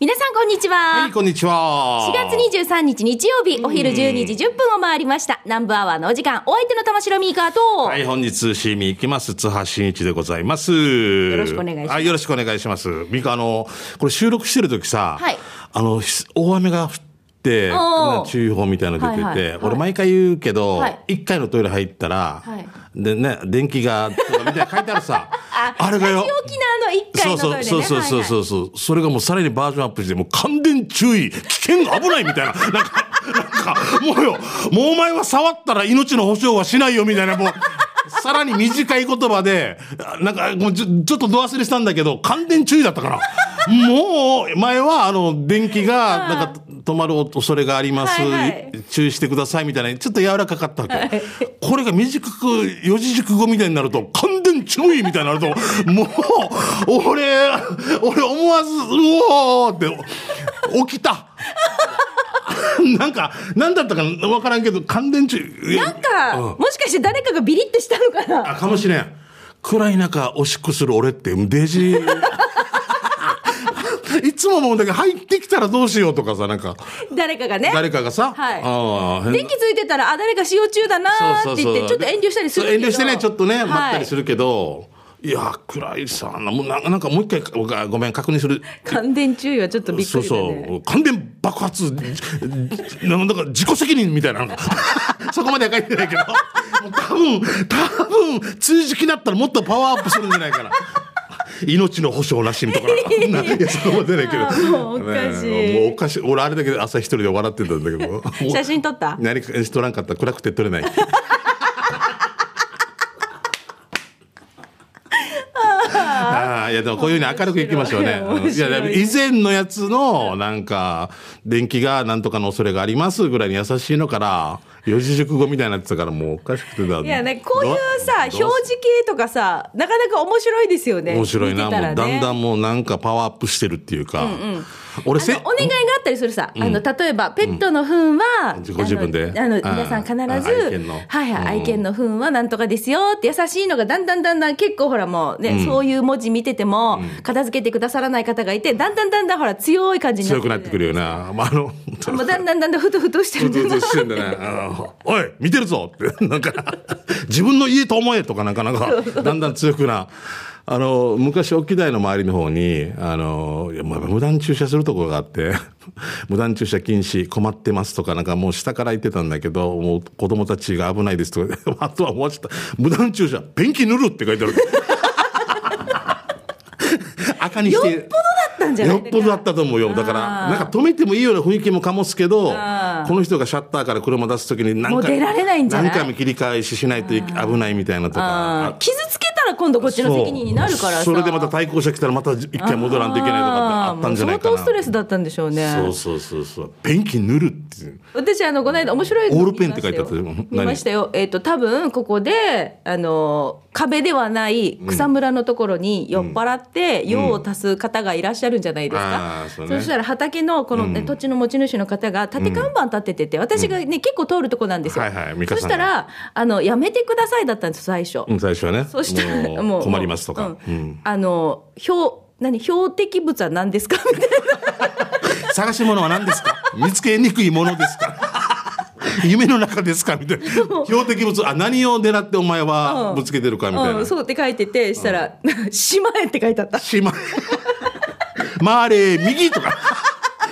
皆さんこんにちは。はい、こんにちは。4月23日日曜日、お昼12時10分を回りました。南部アワーのお時間、お相手の玉城ミーカーと、はい、本日、シーミー行きます。津波真一でございます。よろしくお願いしますはい、よろしくお願いします。ミカ、あの、これ収録してる時さ、はいあの、ひ大雨が降って、注意報みたいなの出てて、はいはい。はい俺毎回言うけど、はい。一回のトイレ入ったら、はい。でね、電気が、みたいな書いてあるさ、あれがよ。沖縄の1階そうのトイレね。そうそうそうそうそう、それがもうさらにバージョンアップして、もう感電注意、危険危ないみたいな。なんか、なんか、もうよ、もうお前は触ったら命の保証はしないよみたいな、もう、さらに短い言葉で、なんか、もうちょちょっと度忘れしたんだけど、感電注意だったから。もう、前は、あの、電気が、なんか、止まる恐れがあります、はいはい注意してくださいみたいな、ちょっと柔らかかったわけ。これが短く、四字熟語みたいになると、感電注意みたいになると、もう、俺、俺思わず、うおーって、起きた。なんか、なんだったかわからんけど、感電注意。なんか、うんもしかして誰かがビリッとしたのかな？あ、かもしれん。暗い中、おしっこする俺って、デジ。いつも思うんだけど、入ってきたらどうしようとかさ、なんか、誰かがね。誰かがさ、はい電気ついてたら、あ、誰か使用中だなーって言って、ちょっと遠慮したりするけど。遠慮してね、ちょっとね、待ったりする。るけど、い、や、暗いさ、なもうななんかもう一回、ごごめん、確認する。感電注意はちょっとびっくそうりだね。そう。感電爆発、じ なんだか自己責任みたいな。そこまでは書いてないけど、多分、多分、通じきだったらもっとパワーアップするんじゃないかな。命の保証なしみたいな。いや、そこまでないけど。もうおかしいねもうおかしい。俺、あれだけで朝一人で笑ってたんだけど。写真撮った？何かしとらんかったら暗くて撮れない。ああいやでもこういうふうに明るくいきましょうね。いいや以前のやつのなんか電気がなんとかの恐れがありますぐらいに優しいのから四字熟語みたいになってたからもうおかしくてだ。いやね、こういうさ、表示系とかさ、なかなか面白いですよね。面白いな、ねもうだんだんもうなんかパワーアップしてるっていうか。俺せお願いがあったりするさ、あの例えばペットの糞は、自己自分で。あの皆さん必ずあ愛犬の。はいはい、うん。愛犬の糞はなんとかですよって優しいのがだんだんだんだん結構ほらもうね、そういう文字見てても片付けてくださらない方がいてだんだんだんだんほら強い感じになって強くなってくるよな。まあ、あの、もうだんだんだんだんふとふとしてる。んだずっとしてんだね。おい、見てるぞって、なんか、自分の家と思えとか、なかなか、だんだん強くな。あの、昔、沖台の周りの方に、あの、無断駐車するところがあって、無断駐車禁止、困ってますとか、なんかもう下から言ってたんだけど、もう子供たちが危ないですとか、あとはもうちょっと、無断駐車、ペンキ塗るって書いてある。赤にして。よっぽどだったんじゃないよっぽどだったと思うよ。だから、なんか止めてもいいような雰囲気も醸すけど、この人がシャッターから車出すときに何回もう出られないんじゃない？何回も切り返ししないとい危ないみたいなとあかー。傷つけたら今度こっちの責任になるからさそれでまた対向車来たらまた一回戻らんといけないとかあったんじゃないかな。相当ストレスだったんでしょうねそうそうそうそう。ペンキ塗るっていう。私あのこの間面白いのオールペンって書いてあったよ見ましたよ見ましたよえっ、と多分ここであの壁ではない草むらのところに酔っ払って用を足す方がいらっしゃるんじゃないですか、あーそうね。したら畑のこの、ね土地の持ち主の方が縦看板立ててて、私がね、結構通るとこなんですよ、はいはいそしたらあのやめてくださいだったんです最初、うん最初はね。そしたらもう困りますとか。ううん。ん。あの標何標的物は何ですか？みたいな。探し物は何ですか？見つけにくいものですか 夢の中ですか？みたいな。標的物、あ、何を狙ってお前はぶつけてるかみたいな。うん、そうって書いててしたら「しまえ」って書いてあったしまい。回れ、右とか。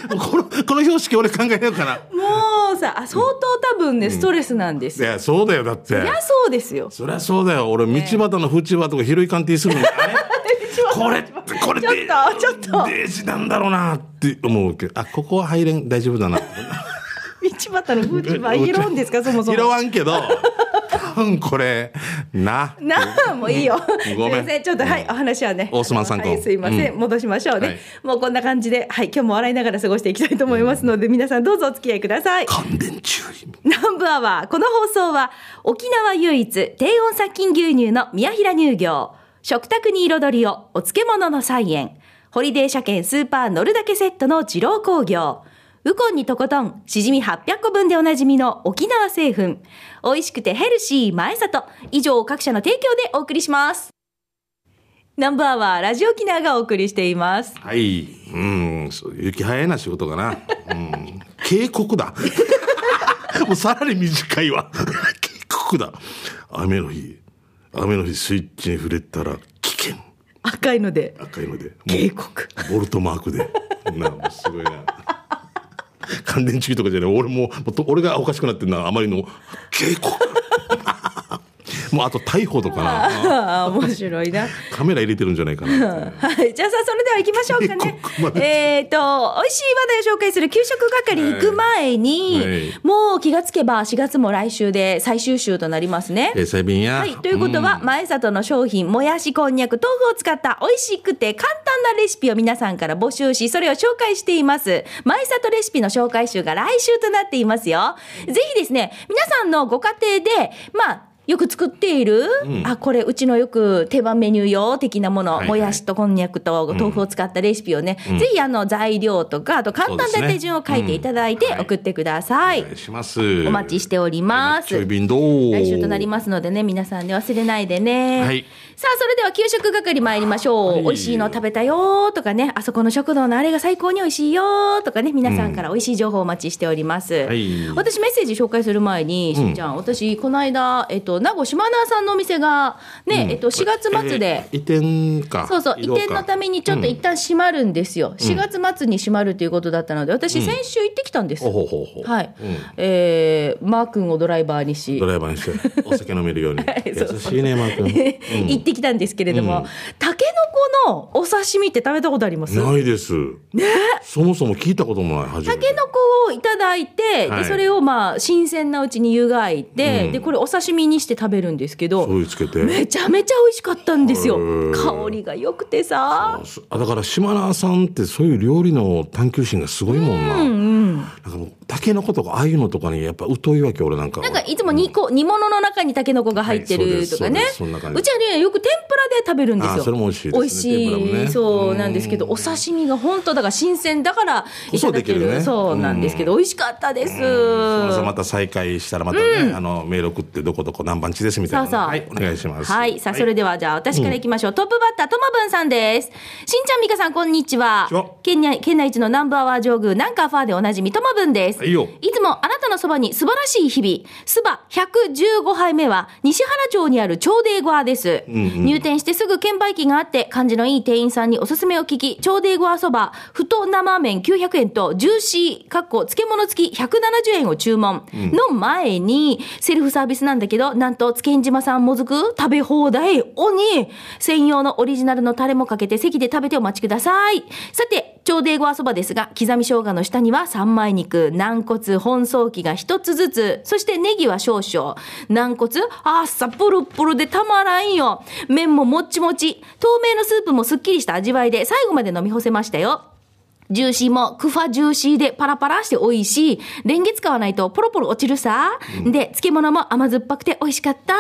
この、この標識俺考えようかな。もうさあ相当多分ねストレスなんですよ、いや、そうだよ、だって。いやそうですよそりゃそうだよ。俺、道端の縁場とか拾い鑑定するのに、あれ？これ、これちょっとちょっとデージなんだろうなって思うけど、あ、ここは入れん、大丈夫だな。道端のフーチバー拾うんですか そもそ拾もわんけど、多分これ、な。なあもういいよ。すいごめん。ません。ちょっとはいお話はね。オースマンさんと。はいすいません、うん。戻しましょうね、はい。もうこんな感じではい今日も笑いながら過ごしていきたいと思いますので、皆さんどうぞお付き合いください。感電注意。南部アワーこの放送は沖縄唯一低温殺菌牛乳の宮平乳業。食卓に彩りをお漬物の菜園。ホリデー車検スーパー乗るだけセットの二郎工業ウコンにとことん、しじみ800個分でおなじみの沖縄製粉。美味しくてヘルシー前里。以上各社の提供でお送りします。ナンバーはラジオ沖縄がお送りしています。はい。うん、そう雪早いな仕事がな。うん、警告だ。もうさらに短いわ。警告だ。雨の日、雨の日スイッチに触れたら危険。赤いので、赤いので。警告。ボルトマークで。な、すごいな。乾電池とかじゃない。俺も、も俺がおかしくなってるのはあまりの警告。もうあと逮捕とかな。ああ、面白いな。カメラ入れてるんじゃないかな。はい。じゃあさ、それでは行きましょうかね ま。でえっと、美味しい話題を紹介する給食係行く前に、はいもう気がつけば4月も来週で最終週となりますね。え便や。はい。ということは、前里の商品、もやし、こんにゃく、豆腐を使った美味しくて簡単なレシピを皆さんから募集し、それを紹介しています。前里レシピの紹介集が来週となっていますよ。ぜひですね、皆さんのご家庭で、まあ、よく作っている、あ、これ、うちのよく定番メニューよ、的なもの、はいはい。もやしとこんにゃくと豆腐を使ったレシピをね、ぜひあの、材料とか、あと簡単な手順を書いていただいてうんはい。送ってください。お願いします。お待ちしております。来週となりますのでね、皆さんね、忘れないでね。はい。さあ、それでは給食係参りましょう。はい。美味しいの食べたよとかね、あそこの食堂のあれが最高に美味しいよとかね、皆さんから美味しい情報をお待ちしております。はい。私メッセージ紹介する前に、しんちゃん、私、この間、えっと、名護島名さんのお店が、ね、えっと、4月末で、えー移転か。そうそう、移転のためにちょっと一旦閉まるんですよ。4月末に閉まるということだったので、私、先週行ってきたんです。はい、うん。えーマー君をドライバーにし。ド、ライバーにして、お酒飲めるように。そう。優しいね、マー君。行ってきたんですけれども、たけのこのお刺身って食べたことあります？ないです。そもそも聞いたこともない、初めて。たけのこをいただいて、はい。でそれをまあ新鮮なうちに湯がいて、うん。でこれお刺身にして食べるんですけど。めちゃめちゃ美味しかったんですよ。香りが良くてさ。あだから島名さんってそういう料理の探求心がすごいもんな。なんかもう、タケノコとかああいうのとかにやっぱ疎いわけ、俺なんか。なんかいつも煮こ煮物の中にたけのこが入ってるとかね、はいそうちはねよく天ぷらで食べるんですよあそれも美味しいですね美味しいねそうなんですけどお刺身が本当だから新鮮だからいただけるこそできるねそうなんですけど、美味しかったです、また再開したらまたね、あの、メール送ってどこどこ何番地ですみたいなの。そうそうはい、お願いします。はい。さあ、それでは、じゃあ、私から行きましょう。トップバッター、ともぶんさんです。しんちゃん、みかさん、こんにちはこんにちは。県内、県内一のナンバーワー上宮、ナンカーファーでおなじみ、ともぶんです。はいよいつも、あなたのそばに素晴らしい日々。スバ115杯目は、西原町にある長デーゴアです。入店してすぐ券売機があって、感じのいい店員さんにおすすめを聞き、長デーゴアそば、太生麺900円と、ジューシー、かっこ漬物付き170円を注文。の前に、セルフサービスなんだけど、なんと、つけん島さんもずく食べ放題、鬼専用のオリジナルのタレもかけて席で食べてお待ちください。さて、朝デーゴアそばですが、刻み生姜の下には三枚肉、軟骨、本草器が一つずつ、そしてネギは少々。軟骨、あっさ、プルプルでたまらんよ。麺ももっちもち。透明のスープもすっきりした味わいで、最後まで飲み干せましたよ。ジューシーもクファジューシーでパラパラして美味しい。レンゲ使わないとポロポロ落ちるさ。で、漬物も甘酸っぱくて美味しかった。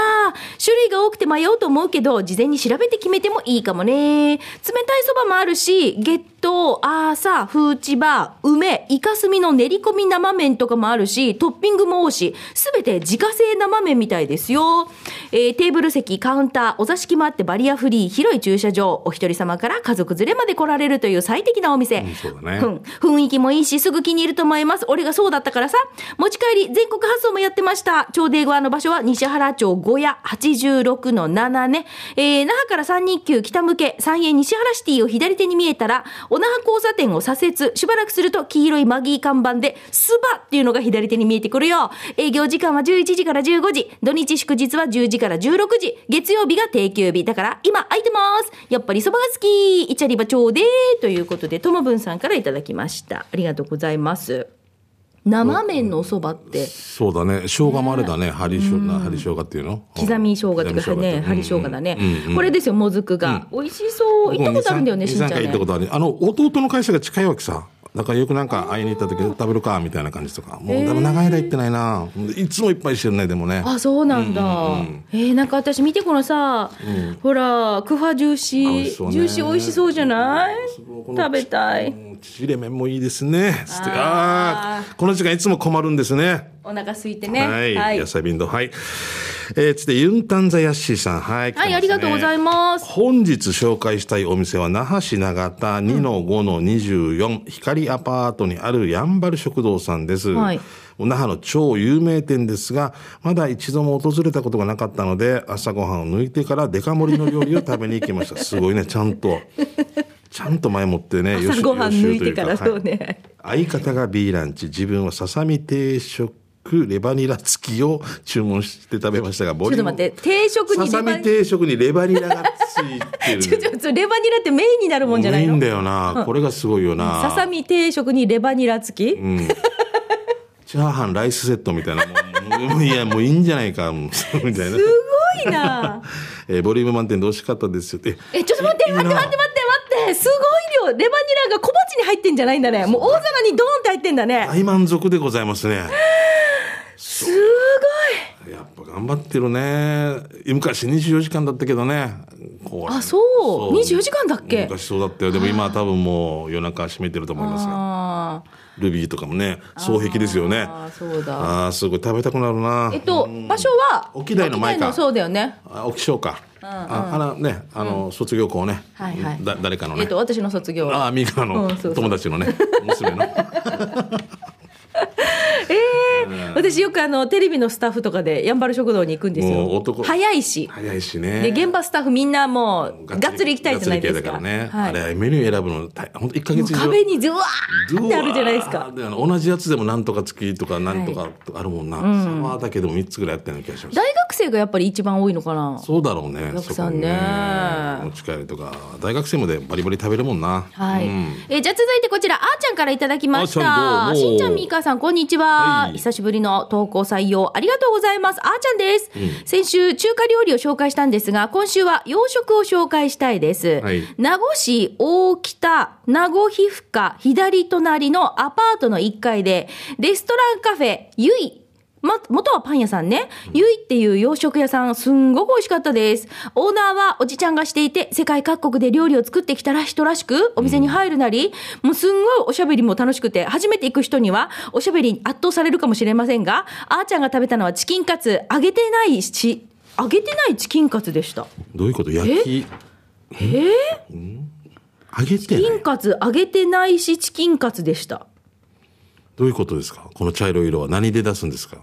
種類が多くて迷うと思うけど、事前に調べて決めてもいいかもね。冷たいそばもあるし、ゲット、アーサ、フーチバー、梅、イカスミの練り込み生麺とかもあるし、トッピングも多いし、すべて自家製生麺みたいですよ。えーテーブル席、カウンター、お座敷もあってバリアフリー、広い駐車場、お一人様から家族連れまで来られるという最適なお店。そうだねうん雰囲気もいいし、すぐ気に入ると思います。俺がそうだったからさ。持ち帰り、全国発送もやってました。超デーゴアの場所は西原町小屋86の7ね。えー、那覇から三日急北向け、三円西原シティを左手に見えたら、お那覇交差点を左折、しばらくすると黄色いマギー看板で、スバっていうのが左手に見えてくるよ。営業時間は11時から15時、土日祝日は10時から16時、月曜日が定休日。だから、今空いてます。やっぱりそばが好き。イチャリバ町でということで、ともぶんさんからいただきました。ありがとうございます。生麺のお蕎麦って、そうだね。生姜もあれだね。針生姜、針生姜っていうの？刻み生姜というかね、針生姜だね。これですよ、もずくが。美味しそう。行ったことあるんだよね、しんちゃん2 3回行ったこね。とある。あの、弟の会社が近いわけさ。だからよくなんか会いに行った時食べるかみたいな感じとか。もう、でも長い間行ってないな。いつもいっぱいしてるね、でもね。あ、そうなんだ。えー、なんか私見てこのさ、ほら、クファジューシー、美味しそうねジューシー美味しそうじゃない？食べたい。うんちれ麺もいいですね。つってあーあーこの時間いつも困るんですね。お腹空いてね。はい。はい。野菜便当。はい。えー、つって、ユンタンザヤッシーさん。はい。はい、ありがとうございす。ます。本日紹介したいお店は、那覇市長田2-5-24、光アパートにあるやんばる食堂さんです。はい那覇の超有名店ですが、まだ一度も訪れたことがなかったので、朝ごはんを抜いてからデカ盛りの料理を食べに行きました。すごいね、ちゃんと。ちゃんと前もってね、朝ごはん抜いてからそうねはい相方が B ランチ、自分はささみ定食、レバニラ付きを注文して食べましたが、ボちょっと待って、定食にささみ定食にレバニラがついてる。ちょレバニラってメインになるもんじゃないの？いいんだよな。これがすごいよな。ささみ定食にレバニラ付き、チャーハンライスセットみたいな。もういや、もういいんじゃないか。みたいな。すごいな えーボリューム満点で美味しかったですよ。え、え、ちょっと待って、待って待って待ってすごい量。レバニラが小鉢に入ってんじゃないんだね。もう大皿にドーンって入ってんだね。大満足でございますね。すごい。やっぱ頑張ってるね。昔24時間だったけどね。こあそう24時間だっけ？昔そうだったよ。でも今は多分もう夜中閉めてると思いますが。あルビーとかもね、双璧ですよね。あーそうだああ、すごい食べたくなるな。ー。えっと、場所は、沖台の前か沖そうだよね。あ、沖翔か。あ、あのね、あの、卒業校ね。はいはいだ、誰かのねえっと、。私の卒業は。ああ、ミカの友達のね、娘の。私よくあの、テレビのスタッフとかで、やんばる食堂に行くんですよ。早いし。早いしね。で、現場スタッフみんなもう、がっつり行きたいじゃないですか。からね。はいあれ、メニュー選ぶの、大本当一ヶもう月以上。壁にずわーってあるじゃないですか。同じやつでもなんとか月とかなんとかあるもんな。サワーだけでも3つぐらいやったような気がします。大学生がやっぱり一番多いのかな。そうだろうね。お客さんね持ち帰りとか、大学生までバリバリ食べるもんな。はい。うんえーじゃあ続いてこちら、あーちゃんからいただきました。しんちゃん、みーかーさん、こんにちは。はい久しぶりの投稿採用、ありがとうございます。あーちゃんです。先週、中華料理を紹介したんですが、今週は洋食を紹介したいです。はい名護市大北、名護皮膚科左隣のアパートの1階で、レストランカフェ、ゆい、ま、元はパン屋さんね。ゆいっていう洋食屋さん、すんごく美味しかったです。オーナーはおじちゃんがしていて、世界各国で料理を作ってきたら人らしく、お店に入るなり、もうすんごいおしゃべりも楽しくて、初めて行く人には、おしゃべりに圧倒されるかもしれませんが、あーちゃんが食べたのはチキンカツ、揚げてないし、揚げてないチキンカツでした。どういうこと？焼き。え？揚げてチキないンカツ、揚げてないし、チキンカツでした。どういうことですか？この茶色い色は何で出すんですか？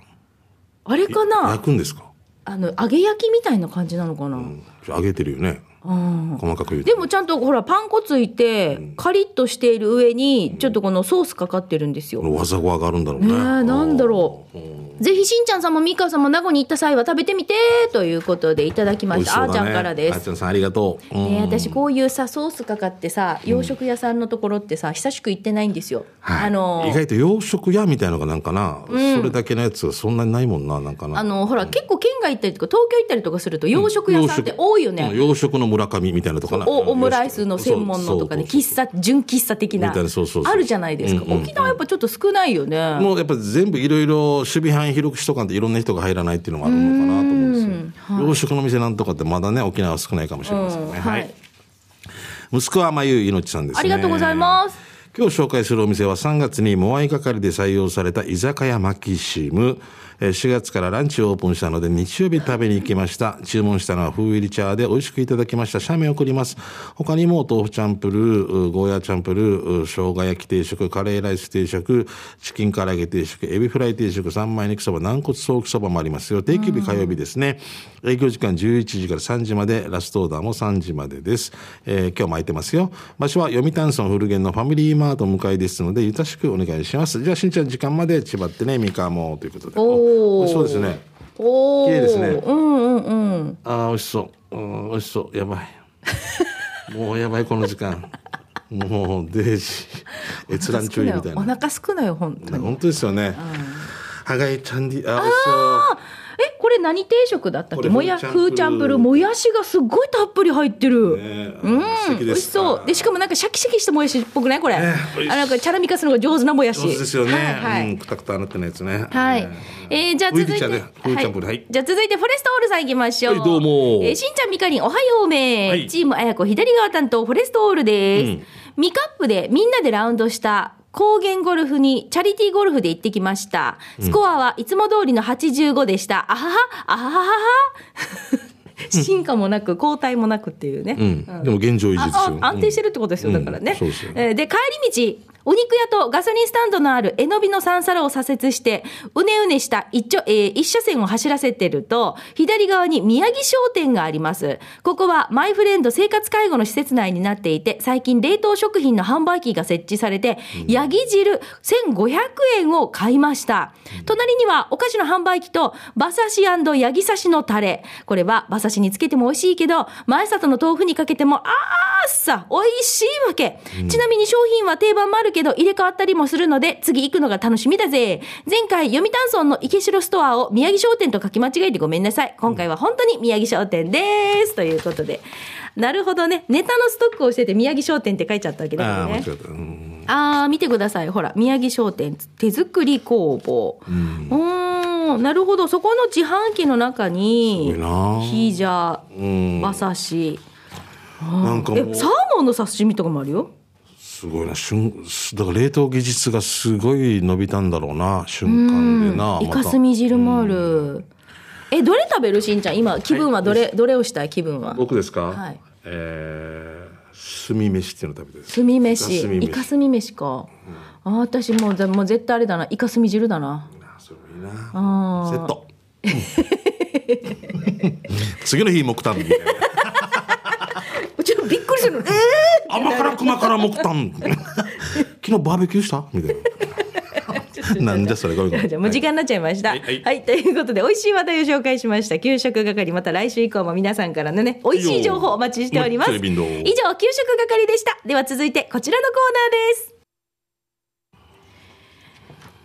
あれかな？焼くんですか？あの、揚げ焼きみたいな感じなのかな、揚げてるよね。うん細かく言うと。でもちゃんとほらパン粉ついてカリッとしている上にちょっとこのソースかかってるんですよ。この技が上がるんだろうね。ねえなんだろう。ぜひしんちゃんさんもみかさんも名護に行った際は食べてみてということでいただきました。あーちゃんからです。あーちゃんさんありがとう。うんねえ私こういうさソースかかってさ洋食屋さんのところってさ久しく行ってないんですよ。はいあの意外と洋食屋みたいのがなんかな、それだけのやつがそんなにないもんな、なんかな。あのほら結構県外行ったりとか東京行ったりとかすると洋食屋さんって多いよね。洋食の村上みたいなとかな。おオムライスの専門のとかね喫茶純喫茶的なあるじゃないですか、うんうんうん沖縄やっぱちょっと少ないよねもうやっぱ全部いろいろ守備範囲広くしとかんといろんな人が入らないっていうのもあるのかなと思うんですよ。洋食の店なんとかってまだね、沖縄は少ないかもしれませんね。うんははいい。息子はまゆいのちさんですね。ありがとうございます。今日紹介するお店は3月にモアイ係で採用された居酒屋マキシム。4月からランチをオープンしたので日曜日食べに行きました。注文したのは風入りチャーで美味しくいただきました。写メ送ります。他にも豆腐チャンプルー、ゴーヤチャンプルー、生姜焼き定食、カレーライス定食、チキン唐揚げ定食、エビフライ定食、三枚肉そば、軟骨ソーキそばもありますよ。定休日火曜日ですね。営業時間11時から3時まで、ラストオーダーも3時までです。えー今日も空いてますよ。場所は読谷村古源のファミリーマート向かいですので、ゆたしくお願いします。じゃあ、しんちゃん時間まで千葉ってね、三河もということで。そうですね。おお綺麗ですねうんうんうんああ、美味しそう。うん、美味しそう。やばい。もうやばい、この時間。もう、デージ。閲覧注意みたいおな。腹すくなよ本当に本当ですよね。はがいチャンディ、あ、美味しそう。れ何定食だったっけ？もやフーチャンプルー。風チャンプルー。もやしがすっごいたっぷり入ってる、ねうん。美味しそう。でしかもなんかシャキシャキしたもやしっぽくない？これ、ね。あなんかチャラミカすのが上手なもやし。上手ですよね。はい、はい。うん、くたくたなってないやつね。はい。えー、じゃあ続いて、ね。はい。じゃあ続いてフォレストオールさん行きましょう。はいどうも。えーしんちゃんみかりんおはようめ、はい。チームあやこ左側担当フォレストオールです。ミカップでみんなでラウンドした高原ゴルフにチャリティーゴルフで行ってきました。スコアはいつも通りの85でした。あはは、あはははは。進化もなく、交代もなくっていうね。うん。でも現状維持ですよ。安定してるってことですよ、うんだからね。ですよえーで、帰り道、お肉屋とガソリンスタンドのあるえのびの三皿を左折して、うねうねした一丁、えー一車線を走らせてると、左側に宮城商店があります。ここはマイフレンド生活介護の施設内になっていて、最近冷凍食品の販売機が設置されて、ヤギ汁1500円を買いました。隣にはお菓子の販売機と、馬刺しヤギ刺しのタレ。これは馬刺しにつけても美味しいけど、前里の豆腐にかけても、あーっさ、美味しいわけ。ちなみに商品は定番もあるけど、入れ替わったりもするので、次行くのが楽しみだぜ。前回、読谷村の池城ストアを宮城商店と書き間違えてごめんなさい。今回は本当に宮城商店です。ということで。なるほどね。ネタのストックをしてて宮城商店って書いちゃったわけだああ、よね。あー、見てください。ほら、宮城商店、手作り工房。うーん、なるほど。そこの自販機の中にヒージャー、うん。馬刺し。なんかサーモンの刺身とかもあるよ。すごいな。瞬、だから冷凍技術がすごい伸びたんだろうな。瞬間でな。イカスミ汁もある。え、どれ食べるしんちゃん？今、気分はどれ、どれをしたい？気分は。僕ですか？はいえー、炭飯っていうの食べてる。炭飯。イカスミ飯イカスミ飯か。あー、私もう、もう絶対あれだな。イカスミ汁だな。あそれもいいな。あーセット。次の日木炭みたいな。とびっくりする。え甘辛くまから木炭。昨日バーベキューした？みたいな。なんじゃそれごめんもう時間になっちゃいました。ははいい、はいということで、美味しい話題を紹介しました。給食係、また来週以降も皆さんからのね、美味しい情報をお待ちしております。以上、給食係でした。では続いて、こちらのコーナーです。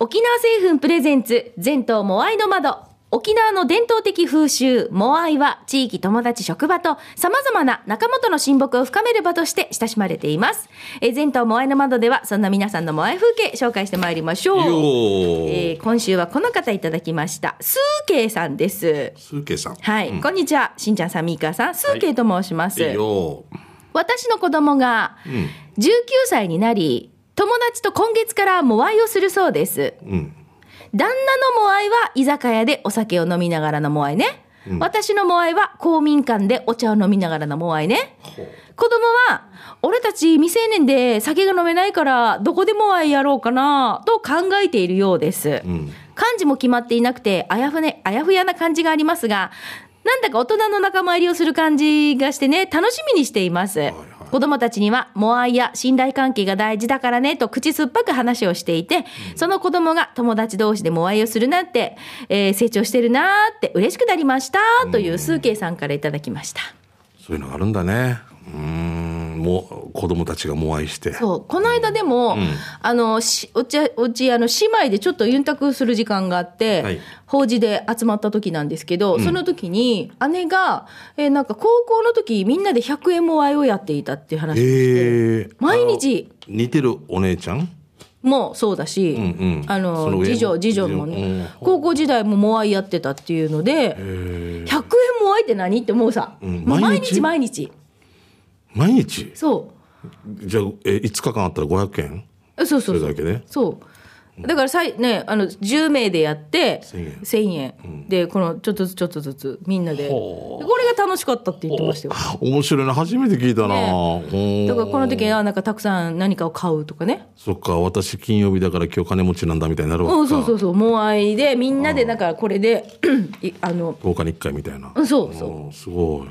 沖縄製粉プレゼンツ、全島モアイの窓。沖縄の伝統的風習、モアイは地域、友達、職場と様々な仲間との親睦を深める場として親しまれています。えー全島モアイの窓では、そんな皆さんのモアイ風景紹介してまいりましょう。えー今週はこの方いただきました。スーケイさんです。スーケイさん。はい、こんにちは。しんちゃんさん、みーかーさん、スーケイと申します。いいよ私の子供が19歳になり、友達と今月からモアイをするそうです。うん。旦那のモアイは居酒屋でお酒を飲みながらのモアイね。私のモアイは公民館でお茶を飲みながらのモアイね。子供は、俺たち未成年で酒が飲めないから、どこでモアイやろうかな、と考えているようです。うん。漢字も決まっていなくて、あやふね、あやふやな感じがありますが、なんだか大人の仲間入りをする感じがしてね、楽しみにしています。子供たちには、モアイや信頼関係が大事だからね、と口酸っぱく話をしていて、その子供が友達同士でモアイをするなんて、えー成長してるなーって嬉しくなりました、というスーケイさんからいただきました。そういうのがあるんだね。うーん。もう、子供たちがもう愛して。そう。この間でも、あの、し、おち、おち、あの、姉妹でちょっとユンタクする時間があって、はい。法事で集まった時なんですけど、その時に、姉が、えーなんか高校の時、みんなで100円モアイをやっていたっていう話をして、ええ毎日、似てるお姉ちゃん？もそうだし、んうん。あその次女、の次女もうん。ね、高校時代もモアイやってたっていうので、100円モアイって何？って思うさ。んもう毎毎日？日毎日。毎日？そう。じゃあ、え、5日間あったら500円？そうそうそう。それだけで？そう。だからさい、ね、あの、10名でやって、1000円1000円。で、この、ちょっとずつちょっとずつ、みんなで。これが楽しかったって言ってましたよ。面白いな。初めて聞いたな。ねだからこの時に。は、なんかたくさん何かを買うとかね。そっか、私金曜日だから今日金持ちなんだみたいになるわけか。うん、そうそうそう。モアイで、みんなで、なんかこれで、いあの、10日に1回みたいな。うんそうそううんすごい。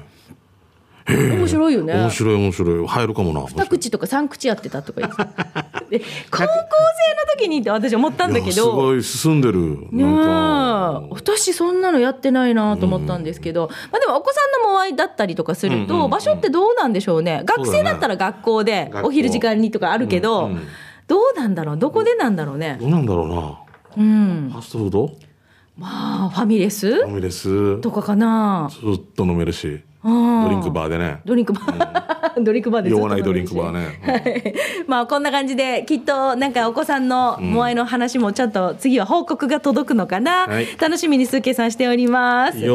面白いよね。面白い面白い。入るかもな。二口とか三口やってたとか言ってで高校生の時にって私思ったんだけいやすど。ごい進んでる。なんか。私そんなのやってないなと思ったんですけど、まあ、でもお子さんのモアイだったりとかすると、場所ってどうなんでしょうね学生だったら学校でお昼時間にとかあるけど、どうなんだろう？どこでなんだろうね？どうなんだろうな？うんファストフード？まあファミレス？ファミレス。ずとかかなっと飲めるし。うんドリンクバーでね。ドリンクバー。ドリンクバーでずっと用ないドリンクバーね。はい。まあこんな感じできっとなんかお子さんのモアイの話もちょっと次は報告が届くのかな、はい。楽しみにすうけいさんしております。さあ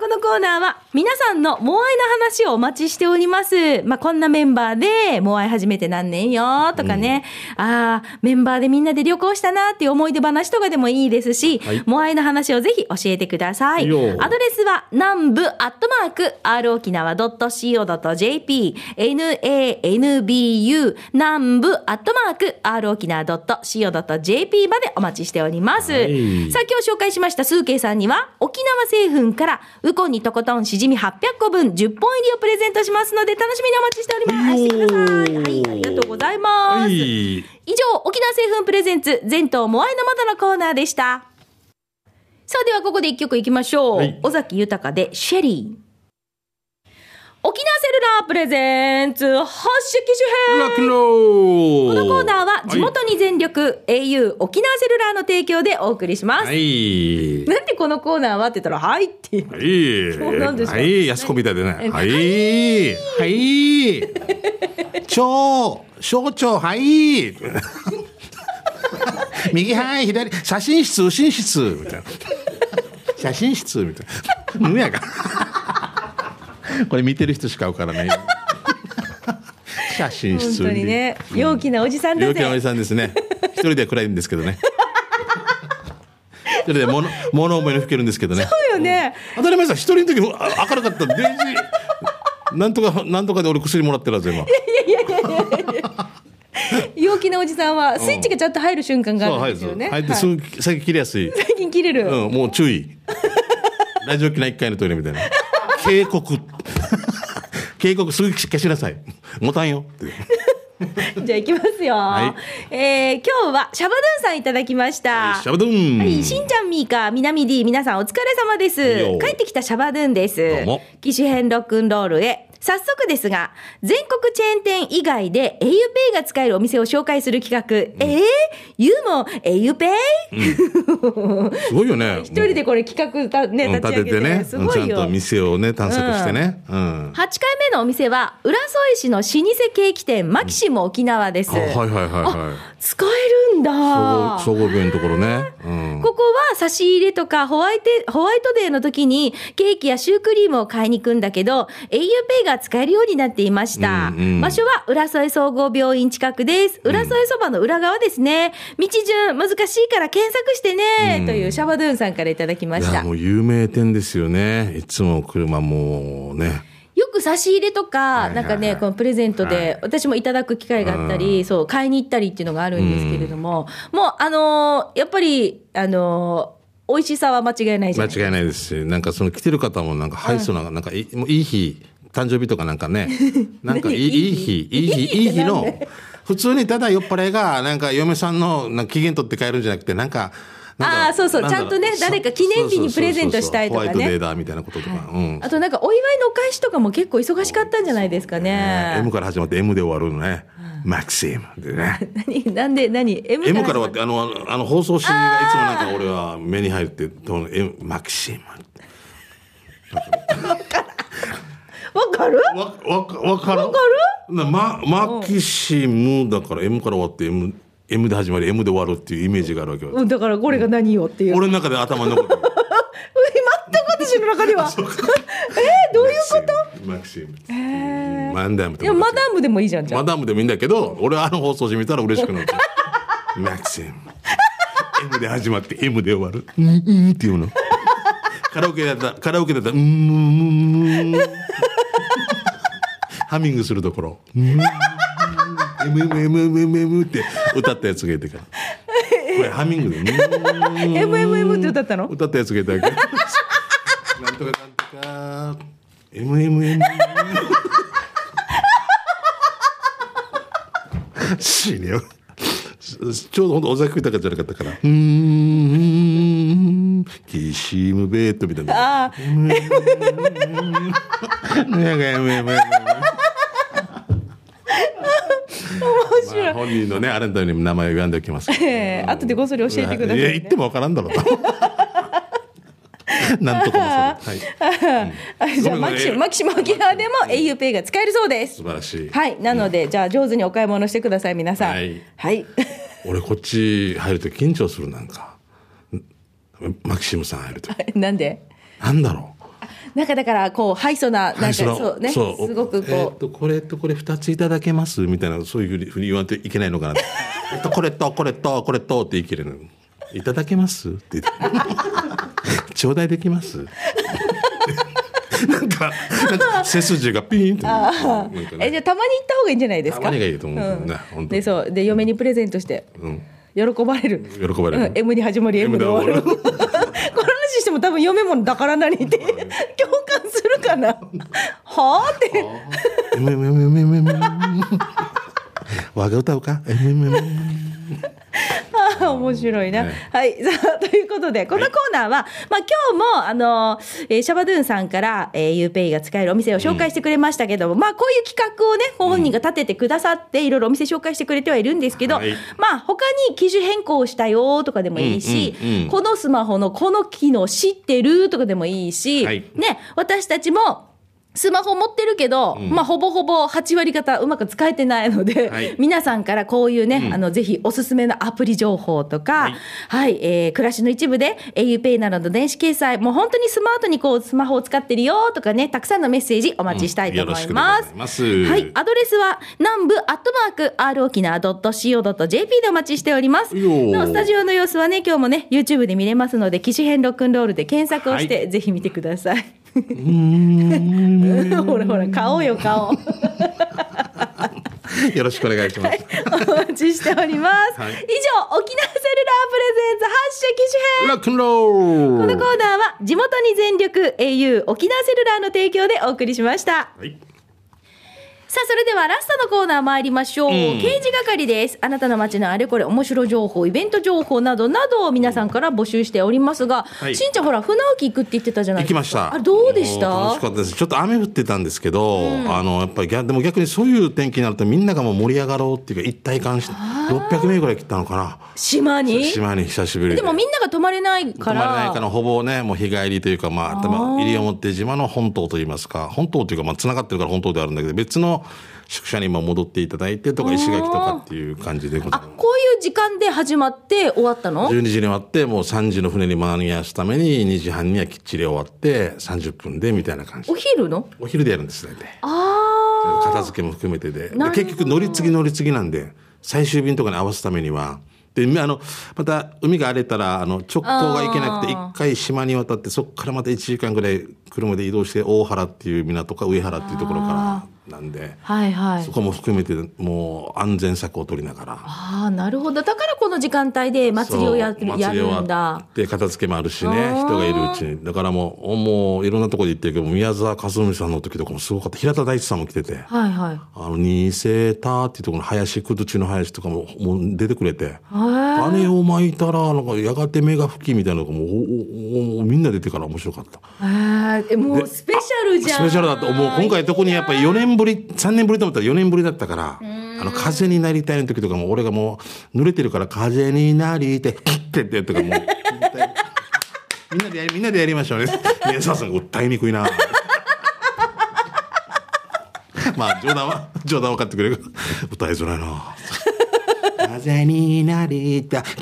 このコーナーは皆さんのモアイの話をお待ちしております。まあこんなメンバーでモアイ始めて何年よとかね、ああメンバーでみんなで旅行したなっていう思い出話とかでもいいですし、はい。モアイの話をぜひ教えてください。アドレスは南部アットマーク r 沖縄 .co.jp nanbu 南部アットマーク r 沖縄 .co.jp までお待ちしております。はいさあ今日紹介しましたスーケイさんには沖縄製粉からウコンにとことんしじみ800個分10本入りをプレゼントしますので楽しみにお待ちしております。してください。はい、ありがとうございます。はい。以上、沖縄製粉プレゼンツ全島モアイの窓のコーナーでした。さあではここで一曲いきましょう。はい尾崎豊でシェリー。沖縄セルラープレゼンツ発色主編ラックンローこのコーナーは地元に全力、au 沖縄セルラーの提供でお送りします。はい。なんでこのコーナーはって言ったら、はいっていう。はい。そうなんですかはい。安子みたいでね。えはい。はい。超、小腸、はい。右はい、左、写真室、右心室、みたいな。写真室、みたいな。無やが。これ見てる人しかわからない。写真本室。当にね、陽気なおじさん。陽気なおじさんですね。一人で暗いんですけどね。一人で物、物思いの吹けるんですけどね。そうよね。当たり前さ、一人の時あ明るかった。デイジー。なんとか、なんとかで俺薬もらってるはず今。陽気なおじさんは、スイッチがちゃんと入る瞬間があるんですよね。はい、で、はいすぐ先切りやすい。最近切れる。うん、もう注意。ラジオ機内一回のトイレみたいな。警告。警告すぐ消しなさい。持たんよ。じゃあ行きますよ。はえー今日はシャバドゥンさんいただきました。シャバドゥン。はい、しんちゃん、みーか、みなみ D、皆さんお疲れ様です。よ帰ってきたシャバドゥンですどうも。機種編ロックンロールへ。早速ですが、全国チェーン店以外で auPay が使えるお店を紹介する企画。えー、ユーも auPay? すごいよね。一人でこれ企画た、ね、うん立て。立ててね。すごいよ。ちゃんと店をね、探索してね。うん。8回目のお店は、浦添市の老舗ケーキ店、マキシモ沖縄です。あ、はいはいはいはい。使えるんだ。総合病院のところね。うん。ここは差し入れとかホワイト、ホワイトデーの時にケーキやシュークリームを買いに行くんだけど、auPay が使えるようになっていました。うんうん場所は浦添総合病院近くです。浦添そばの裏側ですね。道順難しいから検索してね、というシャバドゥンさんからいただきました。もう有名店ですよね。いつも車もね。よく差し入れとか、なんかね、このプレゼントはで、私もいただく機会があったり、そう、買いに行ったりっていうのがあるんですけれども、もう、あのーやっぱり、あのー美味しさは間違いないじゃない間違いないですし、なんかその来てる方もなんか、はい、そうな、なんかい、もういい日、誕生日とかなんかね、なんかいいいい日、いい日、いい日の、普通にただ酔っ払いが、なんか嫁さんのなんか機嫌取って帰るんじゃなくて、なんか、あーそうそうちゃんとね誰か記念日にプレゼントしたいとかねホワイトデーだみたいなこととか。うん。あとなんかお祝いのお返しとかも結構忙しかったんじゃないですかね。M から始まって M で終わるのね。マクシムでね。何なんで何？M, M からはって、あの、あの放送紙がいつもなんか俺は目に入るって、M マキシム。わかる？わ、わか、わかるわかる？ま、マキシムだから M から終わって M、M で始まり M で終わるっていうイメージがあるわけよ。うんだからこれが何よっていう。俺の中で頭に残ってる。全く私の中では。えー、どういうこと？マキシム。マンダムいや、マダムでもいいじゃん、じゃあマダムでもいいんだけど、俺はあの放送紙見たら嬉しくなって。マキシム。M で始まって M で終わる。うん、うんっていうの。カラオケだったら、カラオケだったら、うん、うん、うん。ハミングするところ。うん、M、M、M、M、M、M って歌ったやつがいてから。これハミングで、うん、MMM って歌ったの歌ったやつがいたわけ。なんとかなんとか、MMM。死ねよ。ちょうど本当尾崎豊じゃなかったから。うん、キシムベートみたいな。あなんか MMM。面白い。まあ本人のね、あれのために名前を言わんでおきます。えー、後でごそり教えてください、いや、言ってもわからんだろうと。なんとかもする。はい。あじゃあ、マキシマキシマ沖縄でも auPay が使えるそうです素。晴らしい。はい。なので、じゃあ、上手にお買い物してください、皆さん。はいはい。俺こっち入ると緊張するなんか。マキシムさん入ると。なんで？なんだろう。なんかだから、こう、ハイソな、なんか、はいそうね。すごくえーっこう。とこれとこれ二ついただけますみたいなそういうふうに言わないといけないのかな えっとこれとこれとこれとって言い切れるのいただけますって言って 頂戴できます なんか背筋がピーンってねえ、じゃあ、たまに行った方がいいんじゃないですか？たまにがいいと思うんだよね本当で、そう。で、嫁にプレゼントして。うん喜ばれる。喜ばれるうん M に始まり M で終わる。M この話しても多分嫁もだから何 って共感するかな。はあって。えめめめめめめ我が歌うか？えめめめああ面白いな。ねはい。ということで、このコーナーは、まあ今日も、あの、えーシャバドゥンさんから、えー、UPay が使えるお店を紹介してくれましたけども、まあこういう企画をね、ご本人が立ててくださって、いろいろお店紹介してくれてはいるんですけど、はい。まあ他に機種変更したよとかでもいいし、うんうんうん。このスマホのこの機能知ってるとかでもいいし、はい。ね、私たちも、スマホ持ってるけど、まあ、ほぼほぼ8割方うまく使えてないので、はい。皆さんからこういうね、あの、ぜひおすすめのアプリ情報とか、はい、えー暮らしの一部で auPay などの電子決済、もう本当にスマートにこう、スマホを使ってるよとかね、たくさんのメッセージお待ちしたいと思います。うん。ますはい、アドレスは、南部アットマーク、r 沖縄 .co.jp でお待ちしております。のスタジオの様子はね、今日もね、YouTube で見れますので、機種編ロックンロールで検索をして、ぜひ見てください。ほらほら、顔よ、顔。よろしくお願いします、お待ちしております。はい以上、沖縄セルラープレゼンツ発射機種編。ロックンロこのコーナーは地元に全力 au 沖縄セルラーの提供でお送りしました。はいさあ、それではラストのコーナー参りましょう。刑事係です。あなたの街のあれこれ面白情報、イベント情報などなどを皆さんから募集しておりますが、いしんちゃんほら、船沖行くって言ってたじゃないですか。行きました。あれどうでした？も楽しかったです。ちょっと雨降ってたんですけど、あの、やっぱり逆、でも逆にそういう天気になるとみんながもう盛り上がろうっていうか一体感して、600名ぐらい来たのかな？島に？島に久しぶりで。でもみんなが泊まれないか泊まれないら。からほぼね、もう日帰りというか、まあ、多分西表島の本島といいますか、本島というか、まあ、繋がってるから本島であるんだけど、別の宿舎にも戻っていただいてとか、石垣とかっていう感じでございあます。こういう時間で始まって終わったの？12時に終わって、もう3時の船に間に合わすために、2時半にはきっちり終わって、30分でみたいな感じお。昼の？お昼でやるんです、大体。あ片付けも含めてで。結局乗り継ぎ乗り継ぎなんで、最終便とかに合わすためには、で、あの、また海が荒れたら、あの、直行が行けなくて、一回島に渡って、そこからまた1時間ぐらい車で移動して、大原っていう港か上原っていうところからなんで、あ。はいはいそ。こも含めて、もう安全策を取りながら。ああ、なるほど。だからこの時間帯で祭りをややるんだ。って片付けもあるしね人がいるうちにだからもうもういろんなところで行ってるけど宮沢和文さんの時とかもすごかった平田大地さんも来ててはいはい。あの、ニセタっていうところの林、くずちの林とかも、もう出てくれて、へー種をまいたら、なんか、やがて芽が吹きみたいなのがもう、おおおみんな出てから面白かった。えもうスペシャルじゃん。スペシャルだった。もう今回特にやっぱり4年ぶり、3年ぶりと思ったら4年ぶりだったから、あの、風になりたいの時とかも、俺がもう、濡れてるから、風になりて、ってってとかもう、みんなでやり、みんなでやりましょうね。宮沢さんが歌いにくいな。まあ、冗談は、冗談分かってくれる。歌いづらいな。風になりた。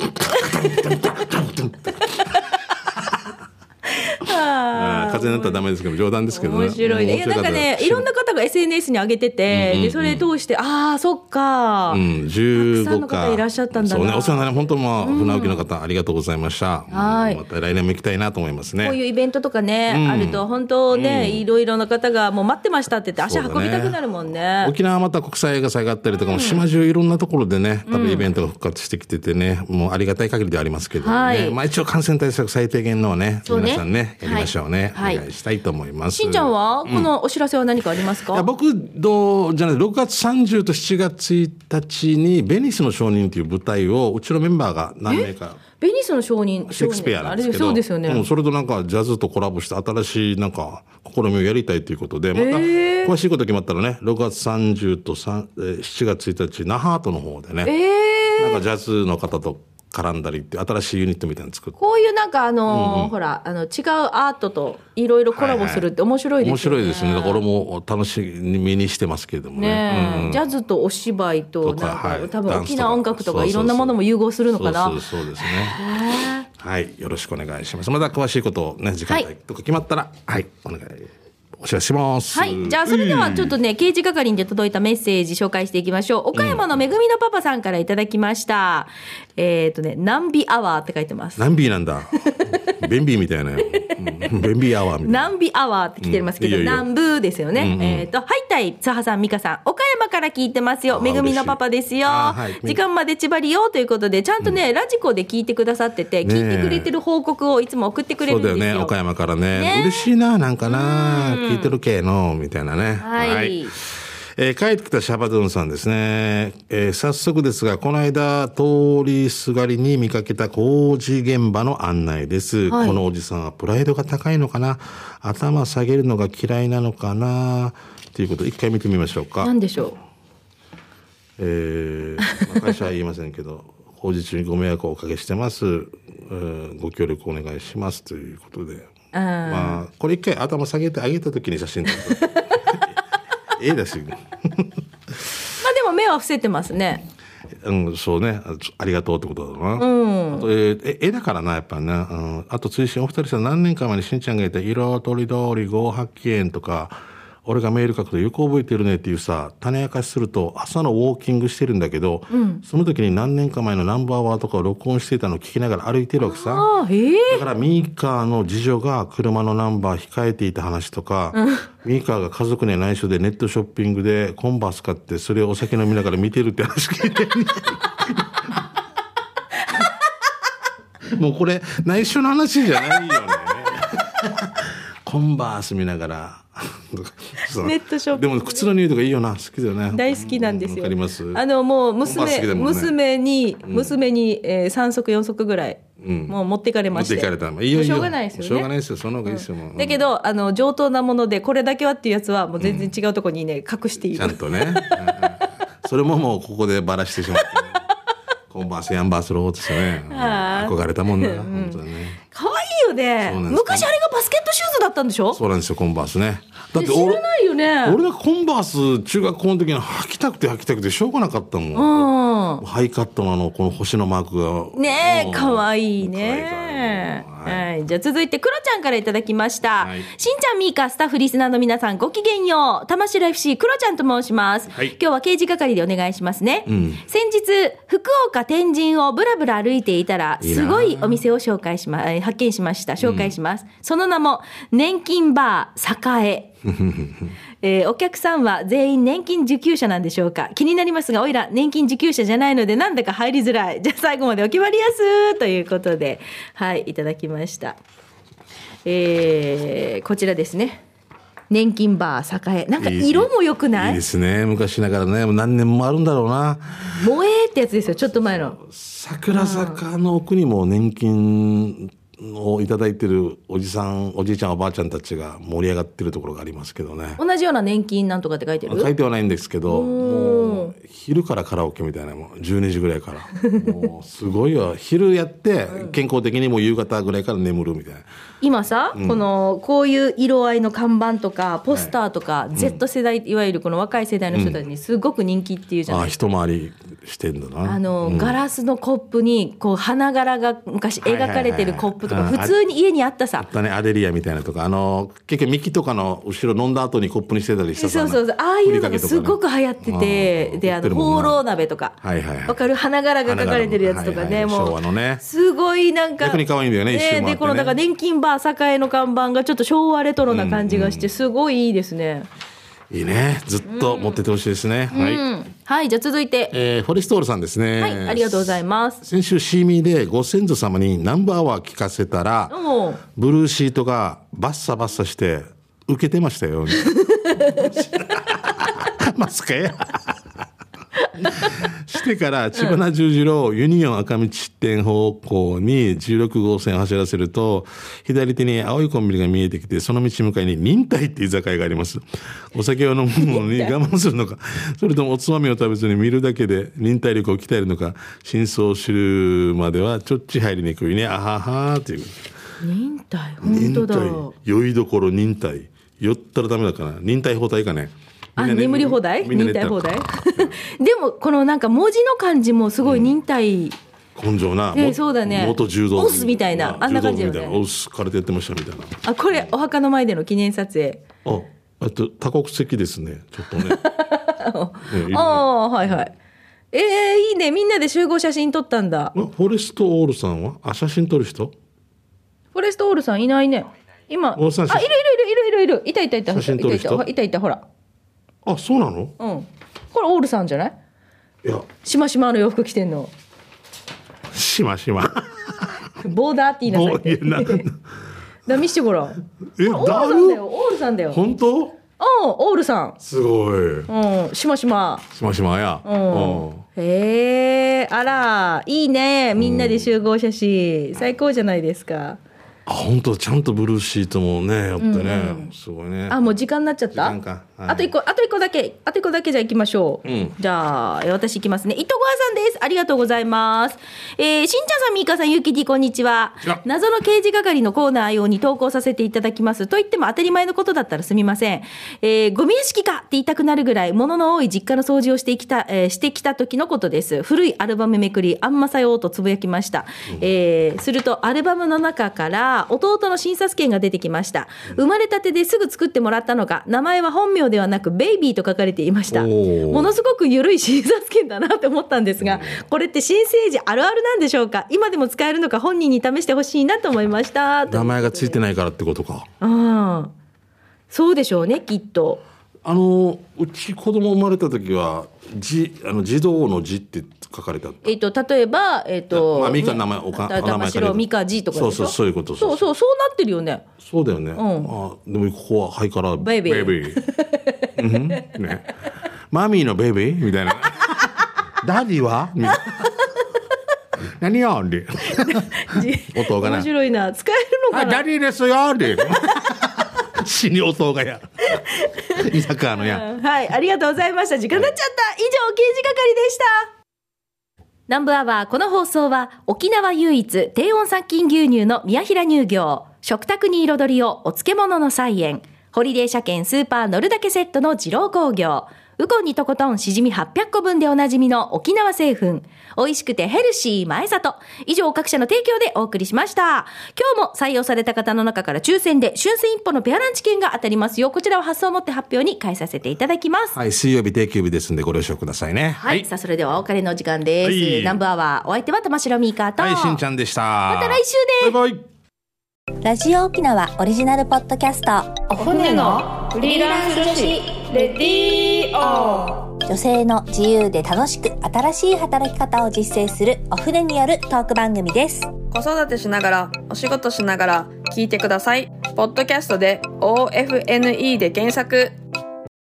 風になったらダメですけど、冗談ですけどね。面白いね。いや、なんかね、いろんな方が SNS に上げてて、で、それ通して、ああ、そっか。うん、たくさん15のか。方いらっしゃったんだなそうね、お世話になり、本当まあ、船沖の方、ありがとうございました。はいまた来年も行きたいなと思いますね。こういうイベントとかね、あると、本当ね、いろいろな方がもう待ってましたって言って、足運びたくなるもんね。沖縄はまた国際映画祭があったりとかも、島中いろんなところでね、多分イベントが復活してきててね、もうありがたい限りではありますけどね。はいまあ一応感染対策最低限のをね、ね皆さんね、やりましょうね。はいお願いしたいと思います。しんちゃんは、このお知らせは何かありますか？僕どうじゃない6月30と7月1日にベニスの証人という舞台をうちのメンバーが何名かベニスの承認、シェイクスピアなんですけどあれそうですよね。うん、それとなんかジャズとコラボして新しいなんか試みをやりたいということでまた詳しいこと決まったらね6月30と3えー7月1日那覇アートの方でね、ええなんかジャズの方と絡んだりって新しいユニットみたいなの作って。こういうなんかあのーほら、あの、違うアートといろいろコラボするって面白いですよね。面白いですね。だから俺も楽しみにしてますけれどもね。ねえ。うん。うんジャズとお芝居と、なんか、はい。多分ダンスとか沖縄音楽とか。いろんなものも融合するのかな。そうそうそうですね。はい。よろしくお願いします。また詳しいことをね時間帯とか決まったらはい、お願いお知らせしますはい。じゃあ、それではちょっとね、刑事係に届いたメッセージ紹介していきましょう。岡山のめぐみのパパさんからいただきました。えっ、とね、ナンビアワーって書いてます。ナンビーなんだ ベンビーみたいな、うん、ベンビーアワーみたいな。南美アワーって来てますけど、南部ですよね。うんうん。えっ、と、はいたい、つはさん、みかさん、岡山から聞いてますよ。あめぐみのパパですよ。時間までちばりよということで、ちゃんとね、ラジコで聞いてくださってて、聞いてくれてる報告をいつも送ってくれるですよ。そうんだよね岡山からね。ね。嬉しいななんかな。聞いてる系のみたいなね。はいえー帰ってきたシャバドゥンさんですね、えー早速ですがこの間通りすがりに見かけた工事現場の案内です、はい。このおじさんはプライドが高いのかな？頭下げるのが嫌いなのかな？ということで一回見てみましょうか。なんでしょえーまあ会社は言いませんけど 工事中にご迷惑をおかけしてます、えーご協力お願いしますということで。う。うん。まあこれ一回頭下げてあげた時に写真撮るええだし、まあでも目は伏せてますね。うん、そうね。あありがとうってことだな、うん。あとえーえ絵だからなやっぱね、うん、あと追伸お二人さん何年か前にしんちゃんが言った「色とりどり合発見」とか俺がメール書くとよく覚えてるねっていうさ種明かしすると朝のウォーキングしてるんだけど、その時に何年か前のナンバーワーとかを録音していたのを聞きながら歩いてるわけさ。え。だからミーカーの次女が車のナンバー控えていた話とか、ミーカーが家族には内緒でネットショッピングでコンバース買ってそれをお酒飲みながら見てるって話聞いて もうこれ内緒の話じゃないよねコンバース見ながら。ネットショッピングでも靴の匂いとかいいよな。好きだよね。大好きなんですよ。わかります。あの、もう娘、ね。娘に、娘に、えー、3足4足ぐらい、ん。もう持ってかれまして。持っていかれたの。いいよいいよしょうがないですよね。しょうがないですよ。その方がいいですよ、もう。だけど、あの、上等なもので、これだけはっていうやつは、もう全然違うところにね、隠している。ちゃ。んとね。うんそれももうここでバラしてしまって、ね。コンバース、ヤンバースローですよね。憧れたもんな、本当によね昔あれがバスケットシューズだったんでしょ？そうなんですよ、コンバースね。だって知俺ら、ないよね。俺なんかコンバース中学校の時に履きたくて履きたくてしょうがなかったもん。うん。ハイカットのあの、この星のマークが。ねえ、うんかわいい可愛いね。はい。じゃあ続いて、クロちゃんからいただきました。はいしんちゃん、みーか、スタッフ、リスナーの皆さん、ごきげんよう。玉城 FC、クロちゃんと申します。はい今日は刑事係でお願いしますね。ん先日、福岡天神をぶらぶら歩いていたら、すごいお店を紹介しま、えー発見しました。紹介します。その名も、年金バー栄。えーお客さんは全員年金受給者なんでしょうか？気になりますが、おいら年金受給者じゃないのでなんだか入りづらい。じゃあ最後までお決まりやすということで、はい、いただきました。えーこちらですね。年金バー栄。なんか色も良くない？いいですね。昔ながらね、もう何年もあるんだろうな。萌えってやつですよ、ちょっと前の。桜坂の奥にも年金をいただいてるおじさん、おじいちゃん、おばあちゃんたちが盛り上がってるところがありますけどね。同じような年金なんとかって書いてる書いてはないんですけど、もう昼からカラオケみたいなもう12時ぐらいから。もうすごいよ。昼やって健康的にもう夕方ぐらいから眠るみたいな。今さ、このこういう色合いの看板とかポスターとか、Z 世代いわゆるこの若い世代の人たちにすごく人気っていうじゃああ、ない一回りしてんだな。あの、うんガラスのコップにこう花柄が昔描かれてるコップとかはいはいはい普通に家にあったさ。だね、アデリアみたいなとか、あの、結局ミキとかの後ろ飲んだ後にコップにしてたりしたそうそうそう。ああいうのがすごく流行ってあてーであの放浪浪鍋とか。はいはい。はいわかる？花柄が描かれてるやつとかね。もう昭和のね。すごいなんか逆に可愛いんだよね一周回ってね。でこのだから年金バー栄の看板がちょっと昭和レトロな感じがしてすごいいいですねいいね。ずっと持っててほしいですね。はい。うんはいじゃあ続いてえーフォレストールさんですね。はいありがとうございます先週シーミーでご先祖様にナンバーワー聞かせたら、ブルーシートがバッサバッサして受けてましたよ。マスカや。してから千葉十字路ユニオン赤道店方向に16号線を走らせると左手に青いコンビニが見えてきてその道向かいに忍耐って居酒屋があります。お酒を飲むのに我慢するのか。それともおつまみを食べずに見るだけで忍耐力を鍛えるのか。真相を知るまではちょっち入りにくいね。あははっていう。忍耐？本当だ。忍耐。酔いどころ忍耐。酔ったらダメだから。忍耐放題かねあ眠り放題？忍耐放題？でもこのなんか文字の漢字もすごい忍耐、根性な、えもそうだね。元柔道部オスみたいなあんな感じだよね。柔道部みたいな。オス空手やってましたみたいな。あこれお墓の前での記念撮影。ああと多国籍ですね。ちょっとね。ねね。ああはいはい。えー、いいね。みんなで集合写真撮ったんだ。あフォレストオールさんは？あ写真撮る人？フォレストオールさんいないね。今あいるいるいるいるいるいる。いたいたいた。写真撮る人？いたいた。いたいた。ほらあそうなの？うん。これオールさんじゃない？いや。しましまの洋服着てんの。しましま。ボーダーって言いなさいもって。ういやな。だ見してごらん。えオールさんだだよオールさんだよ。本当？うんオールさん。すごい。うんしましま。しましまや。うん。へえ。あらいいね。みんなで集合写真。最高じゃないですかあ本当ちゃんとブルーシートもねやってね、すごいね。あもう時間になっちゃった？はい。あと一個あと一個だけあと一個だけじゃあ行きましょう、うん。じゃあえ私行きますね。糸川さんです。ありがとうございます。えー、しんちゃんさんみーかさんゆうきてぃこんにちは。こんにちは。謎の刑事係のコーナー用に投稿させていただきます。と言っても当たり前のことだったらすみません。えー、ゴミ屋敷かって言いたくなるぐらい物の多い実家の掃除をしてきた、えーしてきた時のことです。古いアルバムめくりあんまさようとつぶやきました、えー、するとアルバムの中から弟の診察券が出てきました。生まれたてですぐ作ってもらったのか名前は本名ではなくベイビーと書かれていました。ものすごく緩い診察券だなって思ったんですがこれって新生児あるあるなんでしょうか？今でも使えるのか本人に試してほしいなと思いました。名前がついてないからってことかああそうでしょうねきっとあのうち子供生まれた時はじあの児童の字って書かれた。えっ、と例えばえっ、とまあミカの名前おかだお名前玉城ミカジとかでしょ？そうそうそういうことそうそう。そうなってるよね。そうだよね、ん。あでもここはハイカラ。ベイビー。ベイビー。うん？ね。マミーのベイビー？みたいな。ダディは？みたいな。何よって音がな。面白いな。使えるのかな？あダディですよって 死に音がや居酒屋のやはい、ありがとうございました。時間になっちゃった。以上、刑事係でした。南部アワー、この放送は、沖縄唯一、低温殺菌牛乳の宮平乳業、食卓に彩りをお漬物の菜園、ホリデー車検スーパー乗るだけセットの二郎工業、ウコンにとことんしじみ800個分でおなじみの沖縄製粉、美味しくてヘルシー前里。以上各社の提供でお送りしました。今日も採用された方の中から抽選で春戦一歩のペアランチ券が当たりますよ。こちらを発送をもって発表に返させていただきます。はい水曜日定休日ですんでご了承くださいねはい、さあそれではお別れのお時間です。はいナンバーはお相手は玉城ミーカーと、はいしんちゃんでしたままた来週です。バイバイラジオ沖縄オリジナルポッドキャストお船のフリーランス女子レディオ女性の自由で楽しく新しい働き方を実践するお船によるトーク番組です子育てしながら、お仕事しながら聞いてください。ポッドキャストで OFNE で検索。